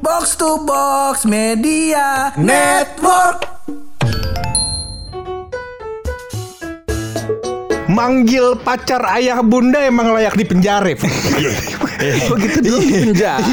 Box to Box Media Network. Manggil pacar ayah bunda emang layak di penjara. Begitu dulu di penjara.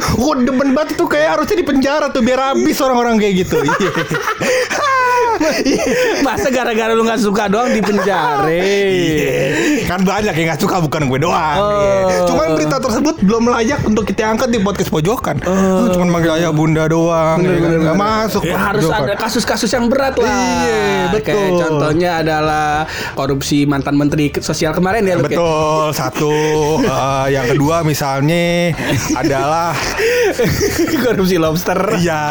Gue demen banget tuh kayak harusnya di penjara tuh biar habis orang-orang kayak gitu. Masa gara-gara lu gak suka doang di penjara? Iya. kan banyak yang gak suka bukan gue doang. Oh. Iya. Cuman berita tersebut belum layak untuk kita angkat di podcast pojokan. Oh. Cuman manggil ayah bunda doang. ya kan? Nggak masuk. Ya, harus pojokan. ada kasus-kasus yang berat lah. Iya, betul. Kayak contohnya adalah korupsi mantan menteri sosial kemarin ya kayak. Betul satu Eh, yang kedua misalnya adalah korupsi lobster. Iya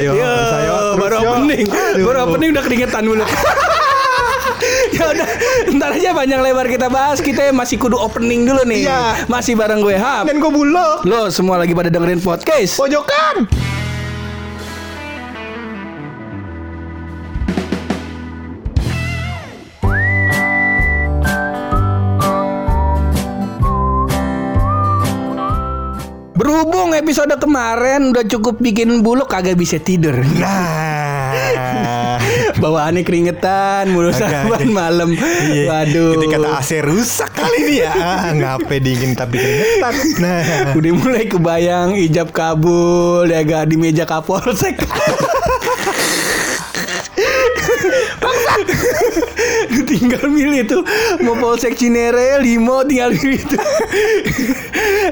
Ayo Yo. Terus, baru opening, baru opening udah keringetan mulut. ya udah, ntar aja panjang lebar kita bahas. Kita masih kudu opening dulu nih. Iya. Masih bareng gue Hap. Dan gue bulog Lo semua lagi pada dengerin podcast. Pojokan Berhubung episode kemarin udah cukup bikin buluk kagak bisa tidur. Nah Bawaannya keringetan mulu saban malam. Iya. Waduh. Ketika kata AC rusak kali ini ya ah, Ngapain dingin tapi keringetan Nah Udah mulai kebayang ijab kabul ya gak di meja kapolsek. Bangsat. Tinggal milih tuh mau polsek Cinere limo tinggal milih tuh.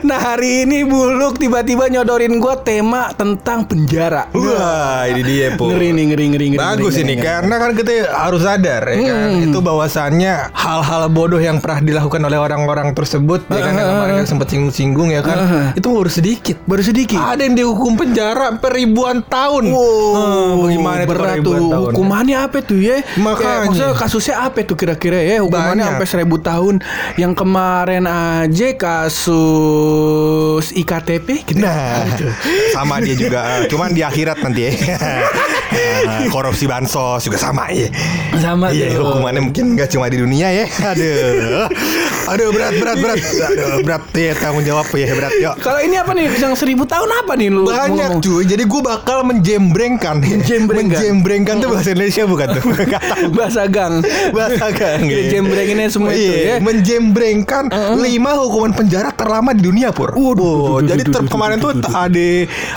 nah hari ini buluk tiba-tiba nyodorin gua tema tentang penjara. Wah ini dia po Ngeri nih ngeri ngeri ngeri. Bagus ngeri, ini ngeri, karena kan kita harus sadar ya kan itu bahwasannya hal-hal bodoh yang pernah dilakukan oleh orang-orang tersebut ya kan yang kemarin kan sempat singgung-singgung ya kan itu baru sedikit Baru sedikit. ada yang dihukum penjara sampai ribuan tahun Wow, Hmm, bagaimana itu berat tuh. Hukumannya apa tuh ya? Makanya. Kayak, maksudnya kasusnya apa tuh kira-kira ya? Hukumannya Banyak. sampai seribu tahun. Yang kemarin aja kasus iktp. Gitu. Nah, sama dia juga, cuman di akhirat nanti ya. Korupsi bansos juga sama ya. Sama Iya, tuh. hukumannya mungkin nggak cuma di dunia ya. Aduh, aduh berat berat berat. Aduh berat ya tanggung jawab ya berat yuk. Kalau ini apa nih? Yang seribu tahun apa nih lu? Banyak ngomong? cuy, jadi gue bakal menjembrengkan Menjembrengkan. Menjembrengkan tuh bahasa Indonesia bukan tuh Gak tahu Bahasa gang. Bahasa gang Ya, jembrenginnya semua itu Iya, ya. Menjembrengkan lima hukuman penjara terlama di dunia Pur Waduh, duh, duh, Jadi kemarin tuh ada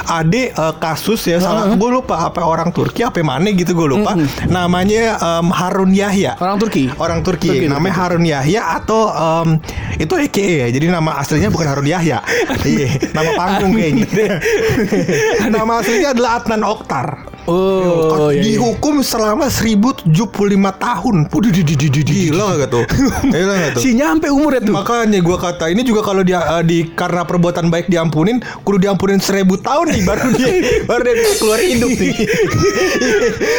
Ada eh, kasus ya Salah gue lupa apa orang Turki apa mana gitu gue lupa Namanya Harun Yahya Orang Turki. Orang Turki, namanya Harun Yahya atau itu EKE ya. Jadi nama aslinya bukan Harun Yahya. Iya, nama panggung kayaknya. nama aslinya adalah Adnan Oktar. Oh, iya, iya. dihukum selama 1075 tahun. Waduh, di, di, di, di, di. Gila gak tuh? Gila gak tuh? Si nyampe umurnya tuh. Makanya gua kata ini juga kalau dia eh, di karena perbuatan baik diampunin, kudu diampunin seribu tahun nih baru dia baru dia bisa keluar hidup nih.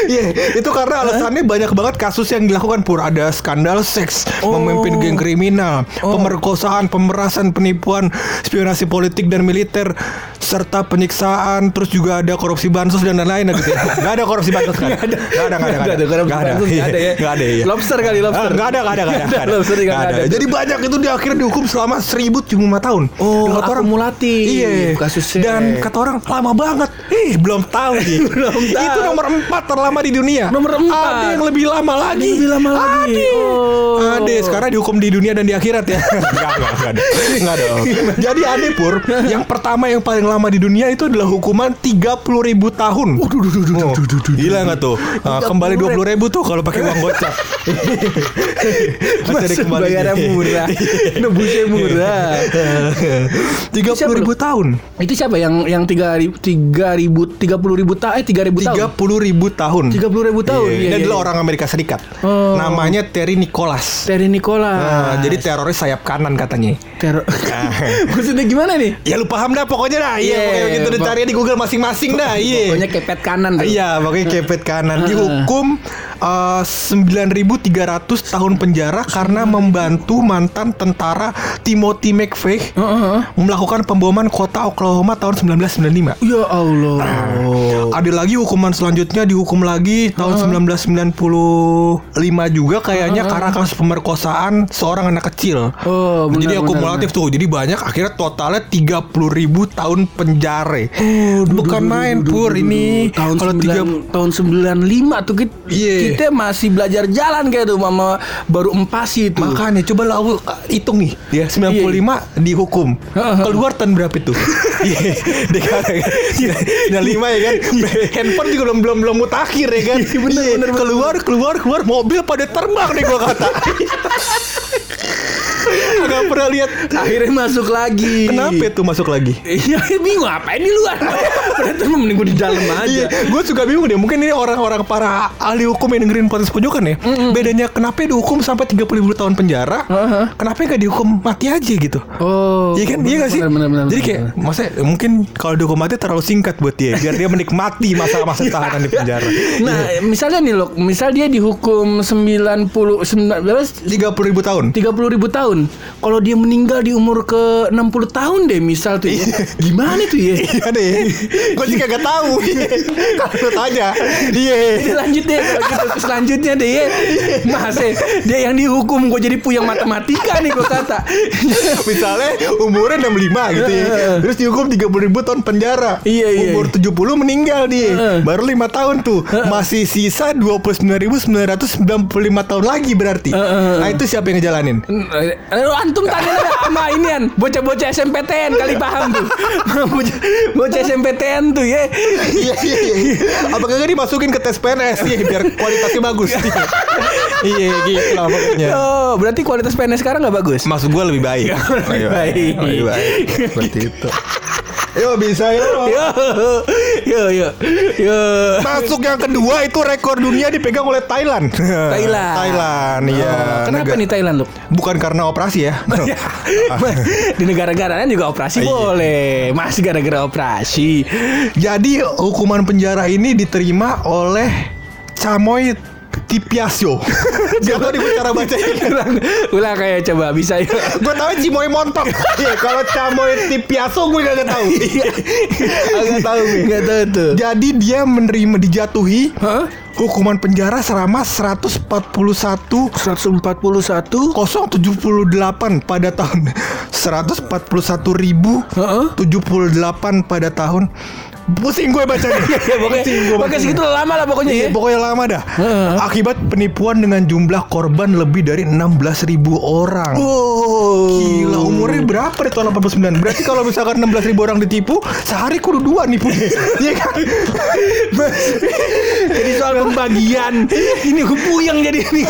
Iya, itu karena alasannya banyak banget kasus yang dilakukan pur ada skandal seks, Oh. memimpin geng kriminal, pemerkosaan, pemerasan, penipuan, spionasi politik dan militer, serta penyiksaan, terus juga ada korupsi bansos dan lain-lain gitu. Ya. Gak ada korupsi bansos kan? Gak ada. Gak ada, gak ada, Nggak ada, korupsi Nggak ada. bansos nggak ada ya. Gak ada, iya. Lobster kali, lobster. Nggak ada, nggak ada, nggak ada. Lobster nggak ada. Jadi banyak itu di akhirnya dihukum selama 1075 tahun. Oh, kata orang, akumulatif Iya. kasusnya. Dan kata orang lama banget. Eh, belum tahu nih. Belum tahu. Itu nomor 4 terlama di dunia. Nomor empat. Ada yang lebih lama lagi. Lebih lama lagi. Ada. Oh. Ada. Sekarang dihukum di dunia dan di akhirat ya. Enggak, enggak, enggak ada. Enggak ada. Jadi ada Pur, yang pertama yang paling lama di dunia itu adalah hukuman 30 ribu tahun. Waduh, duh, duh, duh, Oh, Gila nggak tuh? Ah, kembali 20 ribu tuh kalau pakai uang gocap. Masih ada Masa kembalinya. bayarnya murah Nebusnya murah Tiga puluh ribu tahun. Itu siapa yang yang tiga ribu tiga ribu tiga puluh ribu tahun eh tiga ribu Tiga tahun puluh ribu tahun. tiga puluh ribu tahun Iya, Iya, Ini iya, adalah orang Amerika Serikat. Oh. Namanya Terry Nicholas. Terry Nicola Nah, jadi teroris sayap kanan katanya. teror maksudnya gimana nih Ya lu paham dah pokoknya dah. Iya, pokoknya pok- dicari di Google masing-masing dah. Iya. pokoknya kepet kanan tuh. Iya, pokoknya kepet kanan dihukum eh, 9.300 tahun penjara karena membantu mantan tentara Timothy McVeigh melakukan pemboman kota Oklahoma tahun 1995. Ya Allah. Ada lagi hukuman selanjutnya dihukum lagi tahun 1995 juga kayaknya karena kasus pemerkosaan seorang anak kecil. Oh, benar, Jadi benar, akumulatif tuh. Jadi banyak akhirnya totalnya 30 ribu tahun penjara. Bukan main pur ini. tahun Kalau 9, tiga tahun 95 tuh kita, Iya. kita masih belajar jalan kayak tuh mama baru empasi tuh. Makanya coba lah aku hitung nih ya 95 dihukum keluar tahun berapa itu? Iya, kan. 95 ya kan. Handphone juga belum belum belum mutakhir ya kan. Iya, keluar keluar keluar mobil pada terbang nih gua kata. Agak pernah lihat. Akhirnya masuk lagi. Kenapa itu masuk lagi? Iya bingung ngapain di luar Berarti mending gue di dalam aja Iya, gue juga bingung deh. Mungkin ini orang-orang para ahli hukum yang dengerin podcast pojokan ya. Bedanya kenapa dihukum sampai 30 ribu tahun penjara? Kenapa nggak dihukum mati aja gitu? Oh Iya kan, iya gak sih? benar, benar, Jadi kayak, maksudnya mungkin kalau dihukum mati terlalu singkat buat dia, biar dia menikmati masa-masa tahanan di penjara. Nah misalnya nih loh Misal dia dihukum 90 sembilan- berapa? 30 ribu tahun. 30 ribu tahun Kalau dia meninggal di umur ke 60 tahun deh Misal tuh ya. Gimana tuh ya? Iya deh, gue sih kagak tahu. Kalau lu tanya, iya. Ini lanjut deh. Kalau gitu selanjutnya deh ya. Mas eh, dia yang dihukum gue jadi puyeng matematika nih gue kata. Misalnya umurnya 65 gitu ya. Terus dihukum 30 ribu tahun penjara. Iya, iya, Umur 70 meninggal dia. Baru 5 tahun tuh. Masih sisa 29.995 tahun lagi berarti. Nah itu siapa yang ngejalanin? Lalu antum tanya sama inian bocah-bocah SMPTN kali paham tuh. bocah, bocah SMPTN tuh ya. Iya iya iya. Apakah nggak dimasukin ke tes PNS Iya biar kualitasnya bagus. Iya gitu lah pokoknya. Oh, berarti kualitas PNS sekarang nggak bagus? Maksud gue lebih baik. Lebih baik. Lebih baik. Seperti itu Yo bisa yo Yo, yo, yo, yo. Masuk yang kedua itu rekor dunia dipegang oleh Thailand. Thailand. Thailand, iya. Oh, kenapa Nega- nih Thailand loh? Bukan karena operasi ya. Di negara-negara lain juga operasi Iya. boleh. Masih gara-gara operasi. Jadi hukuman penjara ini diterima oleh Chamoy Tipiasio. Gak tau nih cara baca ulang, ulang kayak coba bisa ya. Gue tau Cimoy montok. Iya, kalau Chamoy Tipiaso gue gak tau. Agak tahu gue. Nggak tahu tuh. Jadi dia menerima dijatuhi Hah? hukuman penjara selama 141 141 078 pada tahun 141 ribu Heeh. 78 pada tahun pusing gue bacanya Ya pokoknya Pusing gue Pokoknya segitu lama lah pokoknya Iya, ya. pokoknya lama dah. Akibat penipuan dengan jumlah korban lebih dari 16.000 orang. Oh. Gila umurnya berapa di tahun 89 Berarti kalau misalkan 16 ribu orang ditipu Sehari kudu dua nipu Iya kan Jadi soal pembagian ini gue puyeng jadi ini.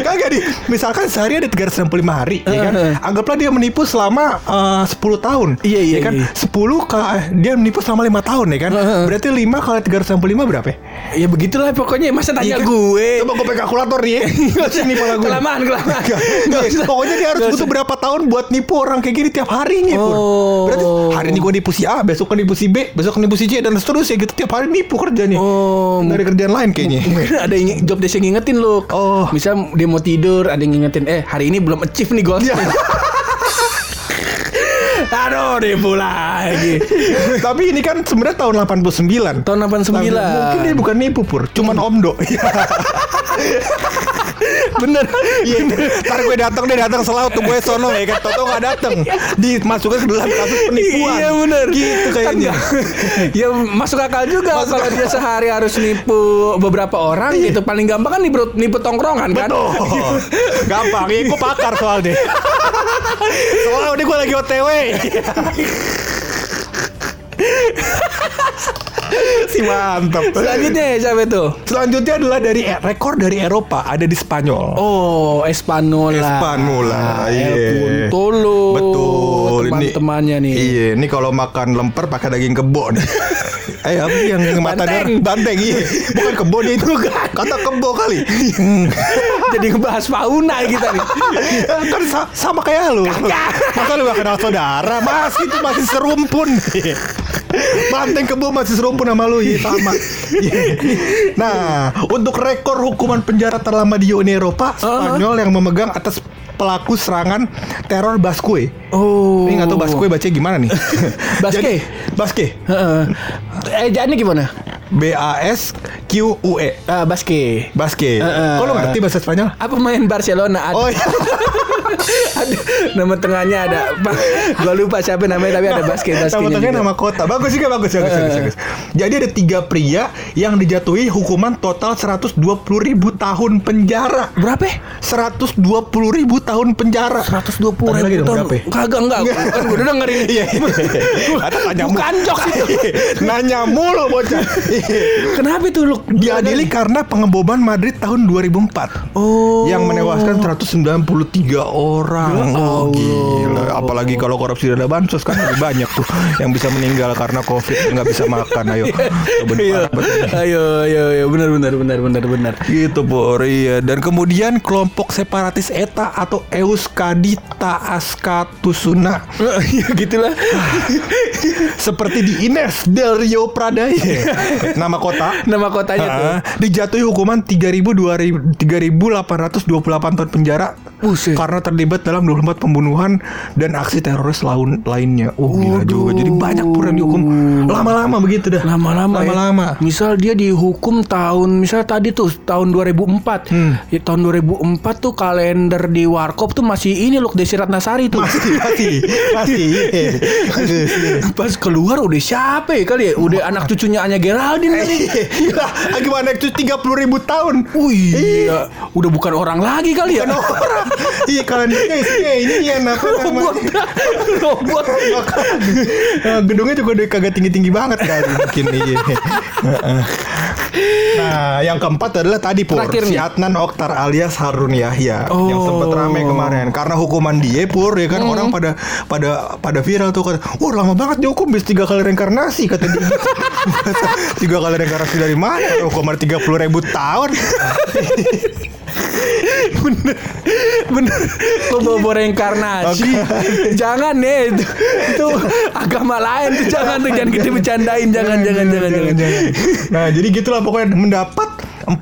Kagak di Misalkan sehari ada 365 hari ya kan. Anggaplah dia menipu selama eh, 10 tahun Iya, iya, ya kan iya. 10 ka- eh, Dia menipu selama 5 tahun ya kan. Berarti 5 kali 365 berapa ya? Ya begitulah pokoknya masa tanya Iya kan? gue. Coba gue pakai kalkulator nih ya Sini pala gue Kelamaan, kelamaan. Pokoknya dia harus butuh berapa tahun buat nipu orang kayak gini tiap hari nih. Oh. Berarti hari ini gue nipu si A Besok kan nipu si B Besok kan nipu si C Dan seterusnya gitu Tiap hari nipu kerjanya Oh, Dari kerjaan lain kayaknya Mungkin ada yang job desk yang ngingetin lu. Oh. Misal dia mau tidur, ada yang ngingetin, eh hari ini belum achieve nih goals. Aduh, nipu lagi. Tapi ini kan sebenarnya tahun 89 Tahun 89. Mungkin dia bukan nipu pur Cuman omdo Bener. Iya. Ntar gue datang Dia datang selalu tuh gue sono ya kan. Toto gak datang Dimasukkan ke dalam kasus penipuan. Iya bener. Gitu kayaknya. Ya masuk akal juga kalau dia sehari harus nipu beberapa orang gitu. Paling gampang kan nipu, nipu tongkrongan kan. Betul. Gampang. Ya gue pakar soalnya Soalnya udah gue lagi otw Si mantap. Selanjutnya siapa itu? Selanjutnya adalah dari eh, rekor dari Eropa Ada di Spanyol. Oh Espanola. Espanola, iya. El Puntolo Betul ini teman-temannya nih. Iya Ini kalau makan lemper pakai daging kebo nih. Eh apa yang mata Banteng. Banteng iya. Bukan kebo dia itu Kata kebo kali. Jadi ngebahas fauna kita nih. Kan sa- sama kayak lu. Masa lu gak kenal saudara? Masih itu masih serumpun. Banteng kebo masih serumpun sama lu ya sama. Nah, untuk rekor hukuman penjara terlama di Uni Eropa, Spanyol yang memegang atas pelaku serangan teror Basque. Oh. Ini nggak tahu Basque baca gimana nih? Basque? Jadi, Basque. Heeh. Ejaannya gimana? B A S Q U E. Ah, Basque. Basque. Heeh. Kok lo ngerti bahasa Spanyol? Apa main Barcelona? Ada, Oh iya. ada nama tengahnya ada. Gua lupa siapa namanya tapi ada Basque Nama Basque. tengahnya nama kota. Bagus juga bagus bagus, bagus, bagus. Jadi ada tiga pria yang dijatuhi hukuman total 120 ribu tahun penjara. Berapa? 120 ribu tahun penjara. 120 Tanya lagi ribu tahun. berapa ya? Kagak enggak. Kan gue udah dengerin. Iya. Kata tanya mulu. Bukan jokes itu. Nanya mulu bocah. Kenapa itu lu? Diadili karena pengeboman Madrid tahun 2004. Oh. Yang menewaskan 193 orang. Ya Oh, gila. Apalagi kalau korupsi dana bansos kan lebih banyak tuh yang bisa meninggal karena covid nggak bisa makan. Ayo. Diparah betul. ayo, ayo, ayo, benar, benar, benar, benar, benar. Gitu Pur, iya. Dan kemudian kelompok separatis ETA atau Euskadita Askatusuna Ya gitulah. seperti di Ines del Rio Prada nama kota Nama kotanya tuh. Ah, dijatuhi hukuman 3.000 3.828 tahun penjara Buset. karena terlibat dalam 24 pembunuhan dan aksi teroris lain lainnya. Oh gila juga. Jadi banyak pura yang dihukum lama-lama begitu dah. Lama-lama ya. Lama-lama. Misal dia dihukum tahun misal tadi tuh tahun 2004. Hmm. Ya, tahun 2004 tuh kalender di Warkop tuh masih ini loh Desi Ratnasari tuh. Masih masih masih. iya. Aduh, iya. Pas keluar udah siapa ya kali ya? Udah anak cucunya Anya Geraldine kali. Gila, gimana itu 30 ribu tahun? Wih, iya. udah bukan orang lagi kali ya. Bukan orang. Iya kalendernya isinya ini ya apa Robot. Robot. Nah, gedungnya juga udah kagak tinggi-tinggi banget kali mungkin iya. Nah, yang keempat adalah tadi Pur, Terakhir si. Adnan Oktar alias Harun Yahya Oh. yang sempat rame kemarin karena hukuman dia Pur ya kan orang pada pada pada viral tuh kata, "Wah, lama banget dihukum bis tiga kali reinkarnasi," kata dia. tiga kali reinkarnasi dari mana? Hukuman 30 ribu tahun. Bener. Bener. Lo bawa reinkarnasi. Jangan nih itu, itu agama lain. Tuh jangan tuh jangan kita bercandain jangan jangan jangan. jangan, Nah, jadi gitulah pokoknya mendapat 40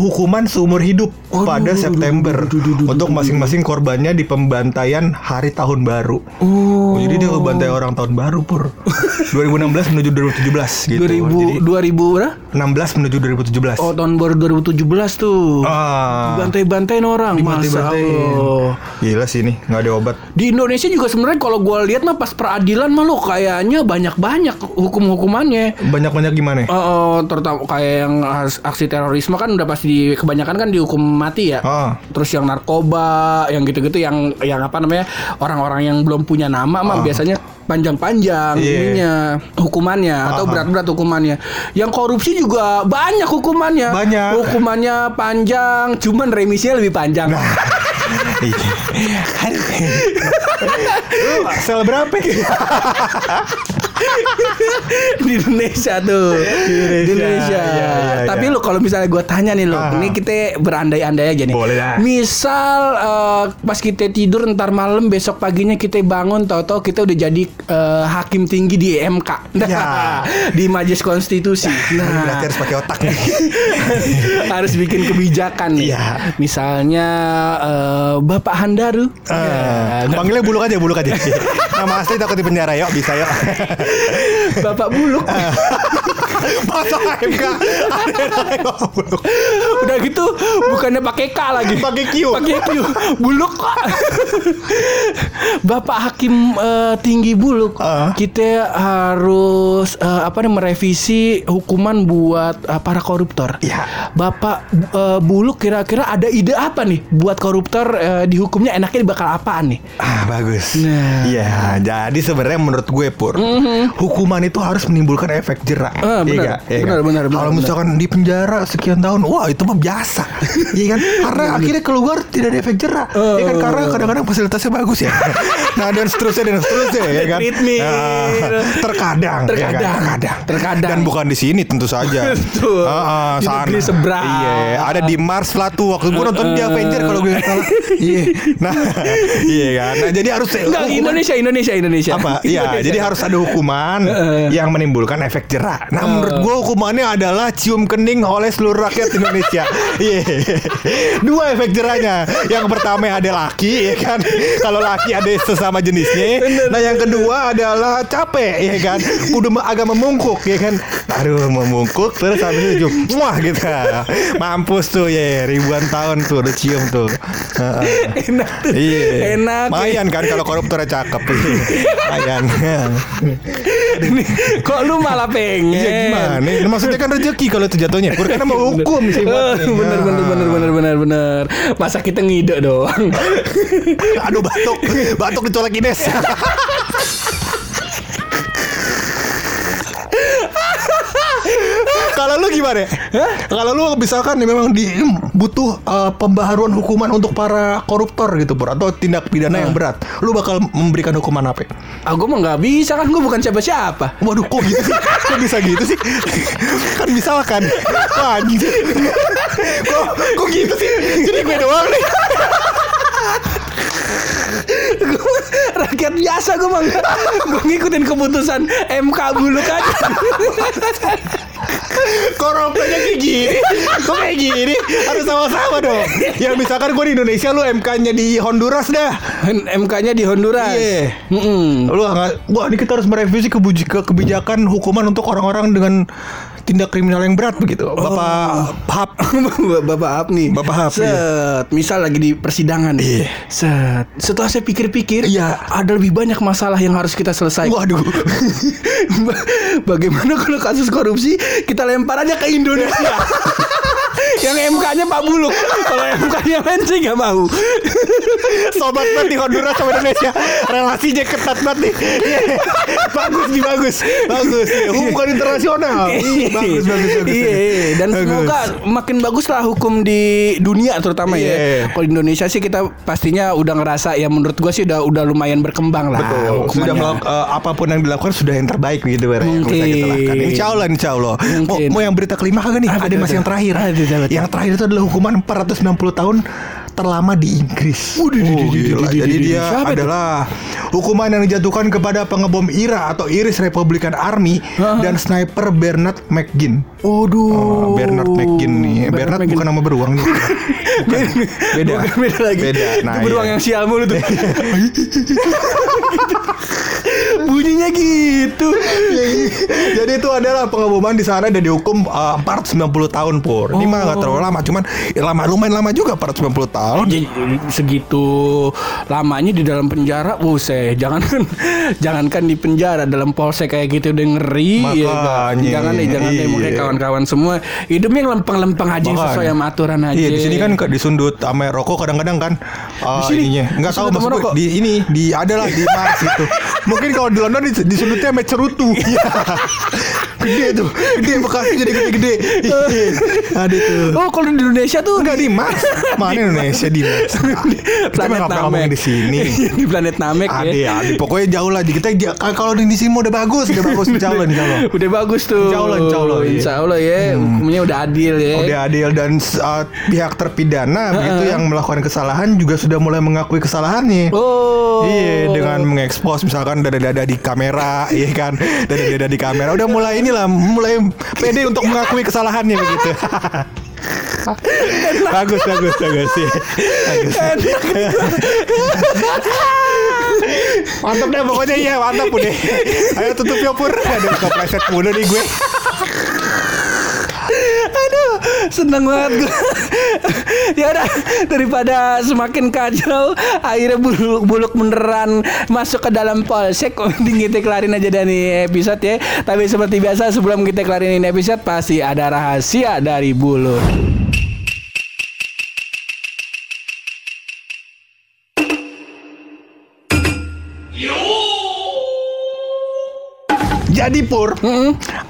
hukuman seumur hidup pada September untuk masing-masing korbannya di pembantaian hari tahun baru. Oh, jadi dia ngebantai orang tahun baru pur. 2016 menuju 2017 gitu. 2000 Jadi 2000 berapa? 16 menuju 2017. Oh tahun baru 2017 tuh Ah. bantai-bantain orang masa. Allah Gila sih ini nggak ada obat. di Indonesia juga sebenarnya kalau gue lihat mah pas peradilan mah lo kayaknya banyak-banyak hukum-hukumannya Banyak-banyak gimana? Oh, oh, terutama kayak yang aksi terorisme kan udah pasti kebanyakan kan dihukum mati ya. Ah. Terus yang narkoba, yang gitu-gitu yang yang apa namanya orang-orang yang belum punya nama mah biasanya panjang-panjang Ah. Iya. ininya hukumannya atau Ah. berat-berat hukumannya. Yang korupsi juga banyak hukumannya. Banyak. Hukumannya panjang, cuman remisinya lebih panjang. Iya. Lu sel berapa? di Indonesia tuh di Indonesia, Iya, iya, iya. tapi lu kalau misalnya gue tanya nih lo Ah. ini kita berandai-andai aja nih Boleh lah. misal eh, pas kita tidur ntar malam besok paginya kita bangun tahu-tahu kita udah jadi eh, hakim tinggi di MK nah, Ya. di Majelis Konstitusi Berarti nah harus pakai otak nih. harus bikin kebijakan nih Iya. misalnya eh, Bapak Handaru Ah, Ya, panggilnya buluk aja, buluk aja. Nama asli takut di penjara, yuk bisa yuk. Bapak Buluk Masa buluk. Udah gitu bukannya pakai K lagi. Pakai Q. Pakai Q. Buluk. Bapak Hakim eh, Tinggi Buluk. Ah. Kita harus eh, apa nih merevisi hukuman buat eh, para koruptor. Iya. Bapak eh, Buluk kira-kira ada ide apa nih buat koruptor eh, dihukumnya enaknya bakal apaan nih? Ah bagus. Nah. Iya, jadi sebenarnya menurut gue pur, hukuman itu harus menimbulkan efek jerak. Ya Iya benar. Iya Benar, kan? benar, benar, Kalau misalkan di penjara sekian tahun, wah itu mah biasa. Iya kan? Karena akhirnya keluar tidak ada efek jerah. Iya kan? Karena kadang-kadang fasilitasnya bagus ya. nah dan seterusnya dan seterusnya ya kan. Nah, terkadang, ya kan? Terkadang. terkadang, Terkadang. Dan bukan di sini tentu saja. Betul. Ah, ah, Di sana. negeri seberang. Iya, ada di Mars lah tuh waktu gue nonton di Avenger kalau gue nggak salah. Iya. Nah, iya kan. Nah, jadi harus Enggak, Indonesia, Indonesia, Indonesia. apa? Iya, jadi harus ada hukuman yang menimbulkan efek jerah. Nah, menurut gua hukumannya adalah cium kening oleh seluruh rakyat Indonesia. Iya. Dua efek jerahnya. Yang pertama ada laki, ya kan? Kalau laki ada sesama jenisnya. Nah, yang kedua adalah capek, ya kan? Kudu me- agak memungkuk, ya kan? Aduh, memungkuk terus habis itu cium. Wah, gitu. Mampus tuh ya, ribuan tahun tuh udah cium tuh. Enak tuh. Iya. Enak. Mayan kan kalau koruptornya cakep. Mayan. Ini kok lu malah pengen? Iya gimana? Maksudnya kan rezeki kalau itu jatuhnya. Pur karena mau hukum sih. Bener bener bener bener bener bener. Masa kita ngide doang. Aduh batuk, batuk dicolek Ines. Kalau lu gimana? Kalau lu misalkan nih memang di butuh eh, pembaharuan hukuman untuk para koruptor gitu, Pur, atau tindak pidana yang berat, lu bakal memberikan hukuman apa? Aku mah nggak bisa kan, gue bukan siapa-siapa. Waduh kok gitu sih? Kok bisa gitu sih? kan misalkan anjing Kok, kok gitu sih? Jadi gue doang nih Rakyat biasa gue mah Gue ngikutin keputusan MK buluk aja. Koruptornya kayak gini Kok kayak gini? Harus sama-sama dong Ya misalkan gue di Indonesia Lu MK-nya di Honduras dah MK-nya di Honduras. Iya. Mm-mm. Lu nggak Wah ini kita harus merevisi kebijakan hukuman Untuk orang-orang dengan tindak kriminal yang berat begitu. Bapak Hap. Bapak Apni Bapak Hap, Set Misal lagi di persidangan Iya. Set Setelah saya pikir-pikir Iya. Ada lebih banyak masalah yang harus kita selesaikan Waduh. Ba- Bagaimana kalau kasus korupsi Kita lempar aja ke Indonesia? Yang MK-nya Pak Buluk. Kalau MK-nya lain sih gak mau. Sobat banget di Honduras sama Indonesia. Relasinya ketat banget nih. Iya. Bagus nih bagus Bagus iya. Hubungan internasional Ih, Bagus bagus bagus Iya iya. Dan Bagus. semoga makin bagus lah hukum di dunia terutama Iya. ya Kalau di Indonesia sih kita pastinya udah ngerasa Ya menurut gua sih udah udah lumayan berkembang lah Betul. Sudah hukumannya. melak- eh, apa pun yang dilakukan sudah yang terbaik gitu kita Mungkin. Insya Allah, insya Allah. Mau, mau yang berita kelima kagak nih? Ah, Ada masih yang terakhir. Ah. Yang terakhir itu adalah hukuman 460 tahun terlama di Inggris. Oh, di- di- di- gila. di- di- Jadi di- dia siapa itu? adalah hukuman yang dijatuhkan kepada pengebom IRA atau Irish Republican Army dan sniper Bernard McGinn. Waduh. Oh, Bernard McGinn nih. Bernard, McGinn. bukan nama beruang nih. Bukan. Beda. Bukan, beda lagi. Beda. Nah, itu beruang iya. yang sial mulu tuh. Bunyinya gitu. Jadi itu adalah pengeboman di sana dan dihukum uh, 490 tahun pur. Ini mah nggak terlalu lama, cuman ya lama lumayan lama juga 490 tahun. Jadi, segitu lamanya di dalam penjara, buset, jangankan jangankan di penjara dalam polsek kayak gitu udah ngeri ya. Makanya, Jangan deh, jangan deh, iya. makanya kawan-kawan semua hidupnya yang lempeng-lempeng aja yang sesuai sama aturan aja. Iya di sini kan ke- disundut sama rokok kadang-kadang kan uh, sini? ininya nggak tahu Disundut maksud gue di ini di ada lah di Mars itu. Mungkin kalau di London dis- disundutnya sama cerutu. Iya. gede tuh, gede bekasnya jadi gede-gede. Iya. Ada tuh. Oh, kalau di Indonesia tuh Enggak di Mars. Mana Indonesia di? Kita ngapa Namek ngomong di sini. di planet Namek Ade, ya. ade, pokoknya jauh lah. Kita kalau di sini udah bagus, udah bagus insya Allah, insya Allah. Udah bagus tuh. Insya Allah, insya Allah, iya. Insya Allah ya, hukumnya udah adil ya. Udah adil dan uh, pihak terpidana begitu yang melakukan kesalahan juga sudah mulai mengakui kesalahannya. Oh. Iya dengan mengekspos misalkan dada-dada di kamera, iya kan, dada-dada di kamera. Udah mulai inilah, mulai pede untuk mengakui kesalahannya begitu. Bagus, bagus, bagus sih. Bagus. mantap deh pokoknya iya mantap udah. Ayo tutup ya pur. Aduh kepleset mulu nih gue. Seneng banget gue. ya udah daripada semakin kacau, akhirnya buluk, buluk beneran masuk ke dalam polsek. Mending kita kelarin aja dari episode ya. Tapi seperti biasa sebelum kita kelarin ini episode pasti ada rahasia dari buluk. Jadi Pur,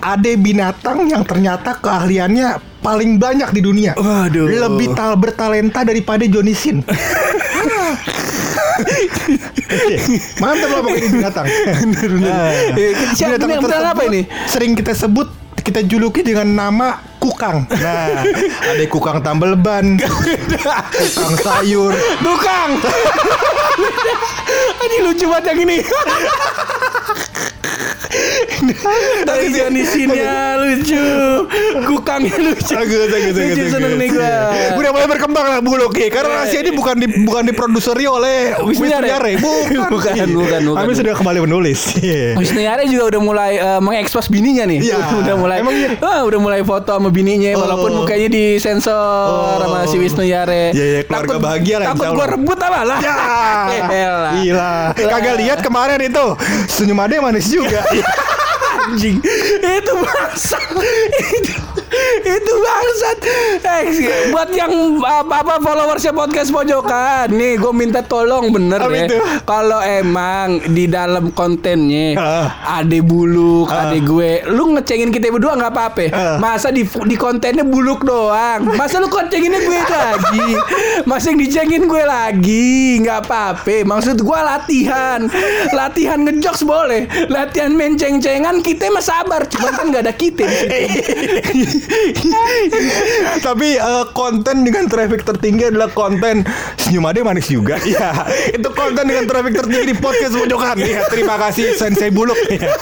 ada binatang yang ternyata keahliannya paling banyak di dunia. Waduh. Lebih tal bertalenta daripada Johnny Sin. Oke, Mantap lah pokoknya ini binatang. Nah, Eh, siapa binatang ini yang beneran apa ini? Sering kita sebut kita juluki dengan nama kukang. Nah, ada kukang tambal ban, kukang sayur, Tukang. Ini lucu banget yang ini. Tapi Janisinnya lucu, kukangnya lucu. Bagus, bagus, bagus, Lucu seneng nih gua. Udah mulai berkembang lah Bu Loki Karena rahasia ini bukan di, bukan diproduseri oleh Wisnu Wisnu Yare? Yare Bukan Bukan, Iya. bukan, bukan. Kami sudah kembali menulis Iya. Wisnu Yare juga udah mulai eh, mengekspos bininya nih. Iya. udah mulai. Emang iya? Ah, udah mulai foto sama bininya Oh. walaupun mukanya disensor sama si Wisnu Yare. Iya, iya, keluarga bahagia lah, Takut Allah. rebut apa lah. Ya Elah. Gila Kagak lihat kemarin itu Senyum ade manis juga anjing. Itu bangsat. Itu, itu bangsat. Eh, buat yang apa apa followersnya podcast pojokan nih gue minta tolong bener Apa ya. kalau emang di dalam kontennya Ah. ade buluk Ah. ade gue lu ngecengin kita berdua nggak apa-apa. Ah. masa di di kontennya buluk doang? Masa lu kontenginnya gue lagi? Masa yang dicengin gue lagi? Nggak apa-apa. Maksud gue latihan. Latihan ngejokes boleh. Latihan main ceng-cengan kita mah sabar. Cuman kan nggak ada kita. Tapi eh, konten dengan traffic tertinggi adalah konten Senyum ade manis juga. Iya. Itu konten dengan traffic tertinggi di podcast pojokan. Iya terima kasih Sensei Buluk. Iya.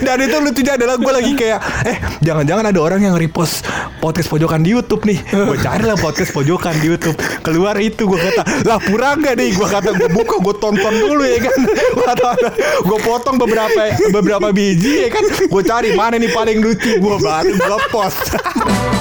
Dan itu lucunya adalah gue lagi kayak Eh jangan-jangan ada orang yang repost podcast pojokan di Youtube nih. Gue cari lah podcast pojokan di Youtube. Keluar itu gue kata Lah pura gak nih? Gue kata gue buka gue tonton dulu ya kan. Gue potong beberapa beberapa biji ya kan. Gue cari mana nih paling lucu. Gue baru gue post